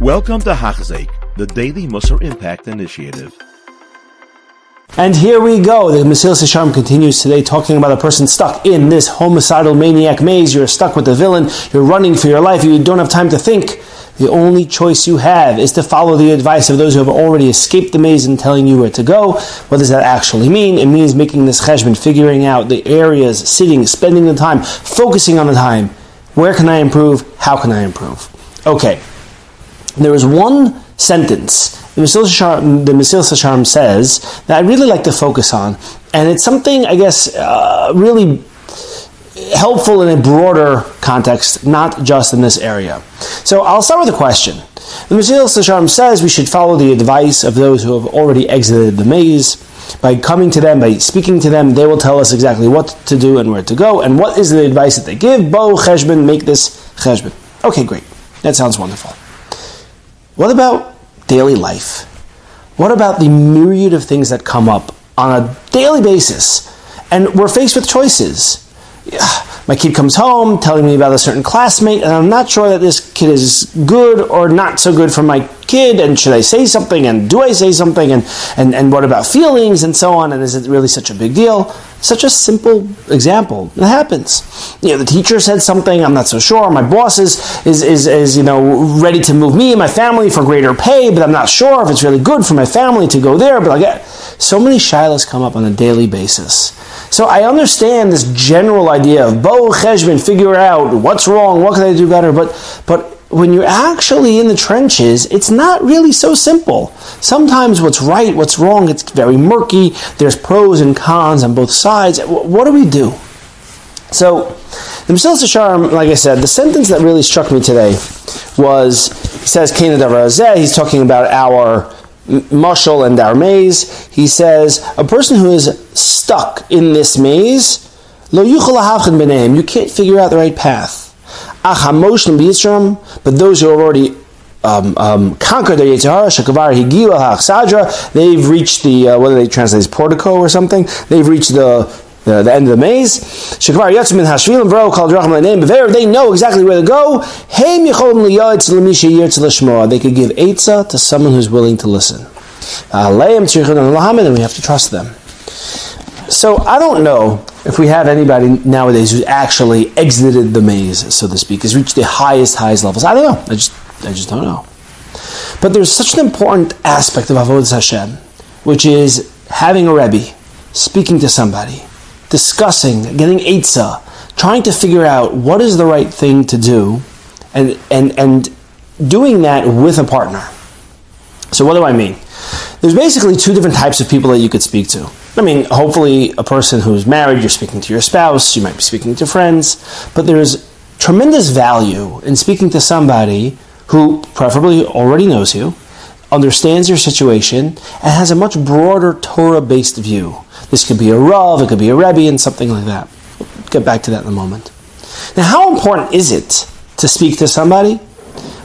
Welcome to Hachzik, the Daily Musar Impact Initiative. And here we go. The Mesilas Yesharim continues today talking about a person stuck in this homicidal maniac maze. You're stuck with the villain. You're running for your life. You don't have time to think. The only choice you have is to follow the advice of those who have already escaped the maze and telling you where to go. What does that actually mean? It means making this cheshbon, figuring out the areas, sitting, spending the time, focusing on the time. Where can I improve? How can I improve? Okay. There is one sentence the Mesilas Yesharim says that I really like to focus on, and it's something I guess uh, really helpful in a broader context, not just in this area. So I'll start with a question. The Mesilas Yesharim says we should follow the advice of those who have already exited the maze. By coming to them, by speaking to them, they will tell us exactly what to do and where to go, and what is the advice that they give. Bo cheshbon, make this cheshbon. Okay, great. That sounds wonderful. What about daily life? What about the myriad of things that come up on a daily basis? And we're faced with choices. My kid comes home telling me about a certain classmate, and I'm not sure that this kid is good or not so good for my kid, and should I say something, and do I say something, and, and, and what about feelings, and so on, and is it really such a big deal? Such a simple example. It happens. You know, the teacher said something, I'm not so sure. My boss is, is, is, is, you know, ready to move me and my family for greater pay, but I'm not sure if it's really good for my family to go there. But I get eh. so many shilas come up on a daily basis. So I understand this general idea of bo cheshbon, figure out what's wrong, what can I do better, but but when you're actually in the trenches, it's not really so simple. Sometimes what's right, what's wrong, it's very murky. There's pros and cons on both sides. What do we do? So, the Mesilas Yesharim, like I said, the sentence that really struck me today was, he says, he's talking about our mushal and our maze. He says, a person who is stuck in this maze, you can't figure out the right path but those who have already um, um, conquered their Yitzhara, Shakavar Higiu Sadra, they've reached the, uh, do they translate as portico or something? They've reached the, the, the end of the maze. Shakavar Yatzim in Hashvilim Bro called Rachman name. They know exactly where to go. They could give Eitzah to someone who's willing to listen. And we have to trust them. So I don't know if we have anybody nowadays who's actually exited the maze, so to speak, has reached the highest, highest levels. I don't know. I just, I just don't know. But there's such an important aspect of Avodah Hashem, which is having a Rebbe, speaking to somebody, discussing, getting Eitzah, trying to figure out what is the right thing to do, and, and, and doing that with a partner. So what do I mean? There's basically two different types of people that you could speak to. I mean, hopefully, a person who's married, you're speaking to your spouse, you might be speaking to friends, but there's tremendous value in speaking to somebody who preferably already knows you, understands your situation, and has a much broader Torah based view. This could be a Rav, it could be a Rebbe, and something like that. Get back to that in a moment. Now, how important is it to speak to somebody?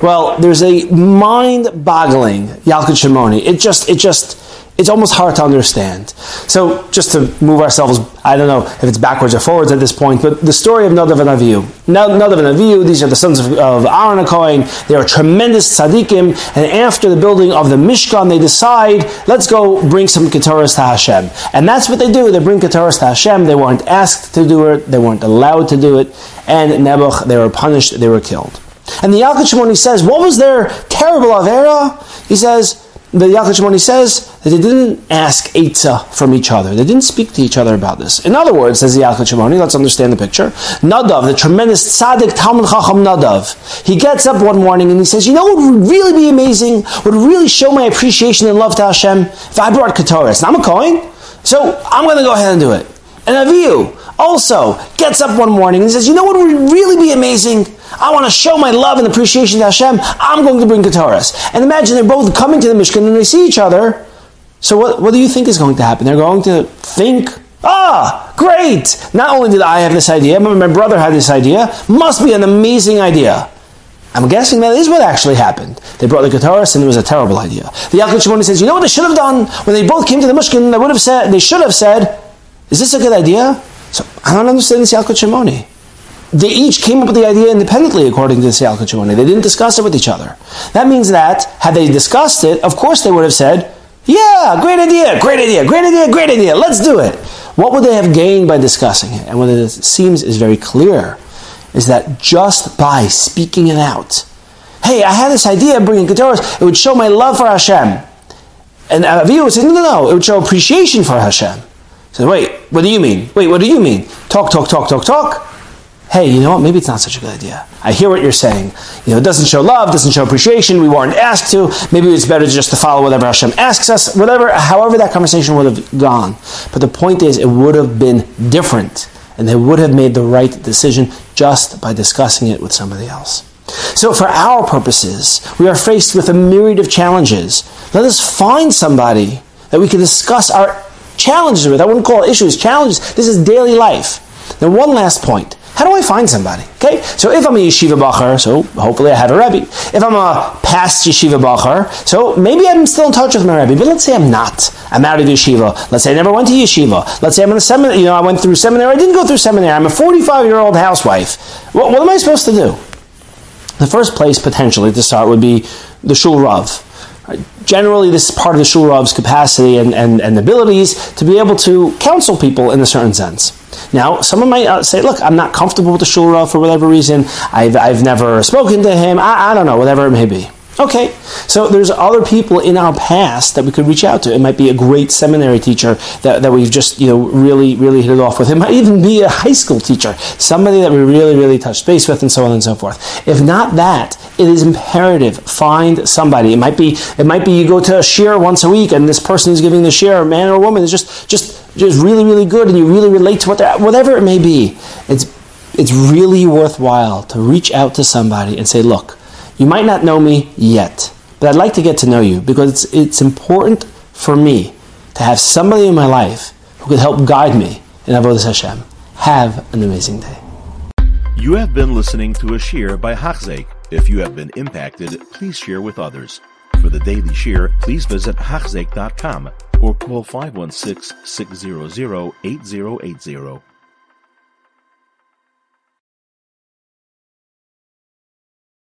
Well, there's a mind-boggling Yalkut Shimoni. It just, it just, it's almost hard to understand. So, just to move ourselves, I don't know if it's backwards or forwards at this point, but the story of Nadav and Avihu. Nadav and Avihu, these are the sons of, of Aaron Cohen. They are tremendous tzaddikim, and after the building of the Mishkan, they decide, let's go bring some Keturas to Hashem. And that's what they do. They bring Keturas to Hashem. They weren't asked to do it. They weren't allowed to do it. And Nebuch, they were punished. They were killed. And the Yalkut Shimoni says, what was their terrible Avera? He says, the Yalkut Shimoni says that they didn't ask Eitzah from each other. They didn't speak to each other about this. In other words, says the Yalkut Shimoni, let's understand the picture. Nadav, the tremendous tzaddik Talmud Chacham Nadav, he gets up one morning and he says, you know what would really be amazing, would really show my appreciation and love to Hashem if I brought Keturas. And I'm a Kohen, so I'm going to go ahead and do it. And Avihu also gets up one morning and says, you know what would really be amazing? I want to show my love and appreciation to Hashem. I'm going to bring Keturas. And imagine they're both coming to the Mishkan and they see each other. So what, what do you think is going to happen? They're going to think, ah, great! Not only did I have this idea, but my brother had this idea. Must be an amazing idea. I'm guessing that is what actually happened. They brought the Keturas and it was a terrible idea. The Yalkut Shimoni says, you know what they should have done? When they both came to the Mishkan, they would have said, they should have said, is this a good idea? So I don't understand this Yalkut. They each came up with the idea independently, according to the Yalkut Shimoni. They didn't discuss it with each other. That means that, had they discussed it, of course they would have said, Yeah, great idea, great idea, great idea, great idea, let's do it. What would they have gained by discussing it? And what it seems is very clear is that just by speaking it out, hey, I had this idea of bringing Keturas, it would show my love for Hashem. And Avihu would say, no, no, no, it would show appreciation for Hashem. So wait, what do you mean? Wait, what do you mean? Talk, talk, talk, talk, talk. Hey, you know what? Maybe it's not such a good idea. I hear what you're saying. You know, it doesn't show love, doesn't show appreciation. We weren't asked to. Maybe it's better just to follow whatever Hashem asks us. Whatever, however that conversation would have gone. But the point is, it would have been different, and they would have made the right decision just by discussing it with somebody else. So, for our purposes, we are faced with a myriad of challenges. Let us find somebody that we can discuss our challenges with. I wouldn't call it issues, challenges. This is daily life. Now, one last point. How do I find somebody? Okay, so if I'm a yeshiva bacher, so hopefully I have a rebbe. If I'm a past yeshiva bacher, so maybe I'm still in touch with my rebbe. But let's say I'm not. I'm out of yeshiva. Let's say I never went to yeshiva. Let's say I'm in a seminary. You know, I went through seminary. I didn't go through seminary. I'm a 45 year old housewife. What, what am I supposed to do? The first place potentially to start would be the shul rav. Generally, this is part of the shul rav's capacity and, and, and abilities to be able to counsel people in a certain sense. Now, someone might uh, say, look, I'm not comfortable with the shul rav for whatever reason. I've, I've never spoken to him. I, I don't know, whatever it may be. Okay, so there's other people in our past that we could reach out to. It might be a great seminary teacher that, that we've just, you know, really, really hit it off with. It might even be a high school teacher, somebody that we really, really touched base with, and so on and so forth. If not that, it is imperative find somebody. It might be, it might be you go to a shiur once a week, and this person is giving the shiur, a man or a woman, is just, just, just really, really good, and you really relate to what they're, whatever it may be. It's, it's really worthwhile to reach out to somebody and say, look you might not know me yet, but I'd like to get to know you because it's, it's important for me to have somebody in my life who could help guide me in Avodah Hashem. Have an amazing day. You have been listening to a shiur by Hachzik. If you have been impacted, please share with others. For the daily shiur, please visit Hachzik.com or call 516 600 8080.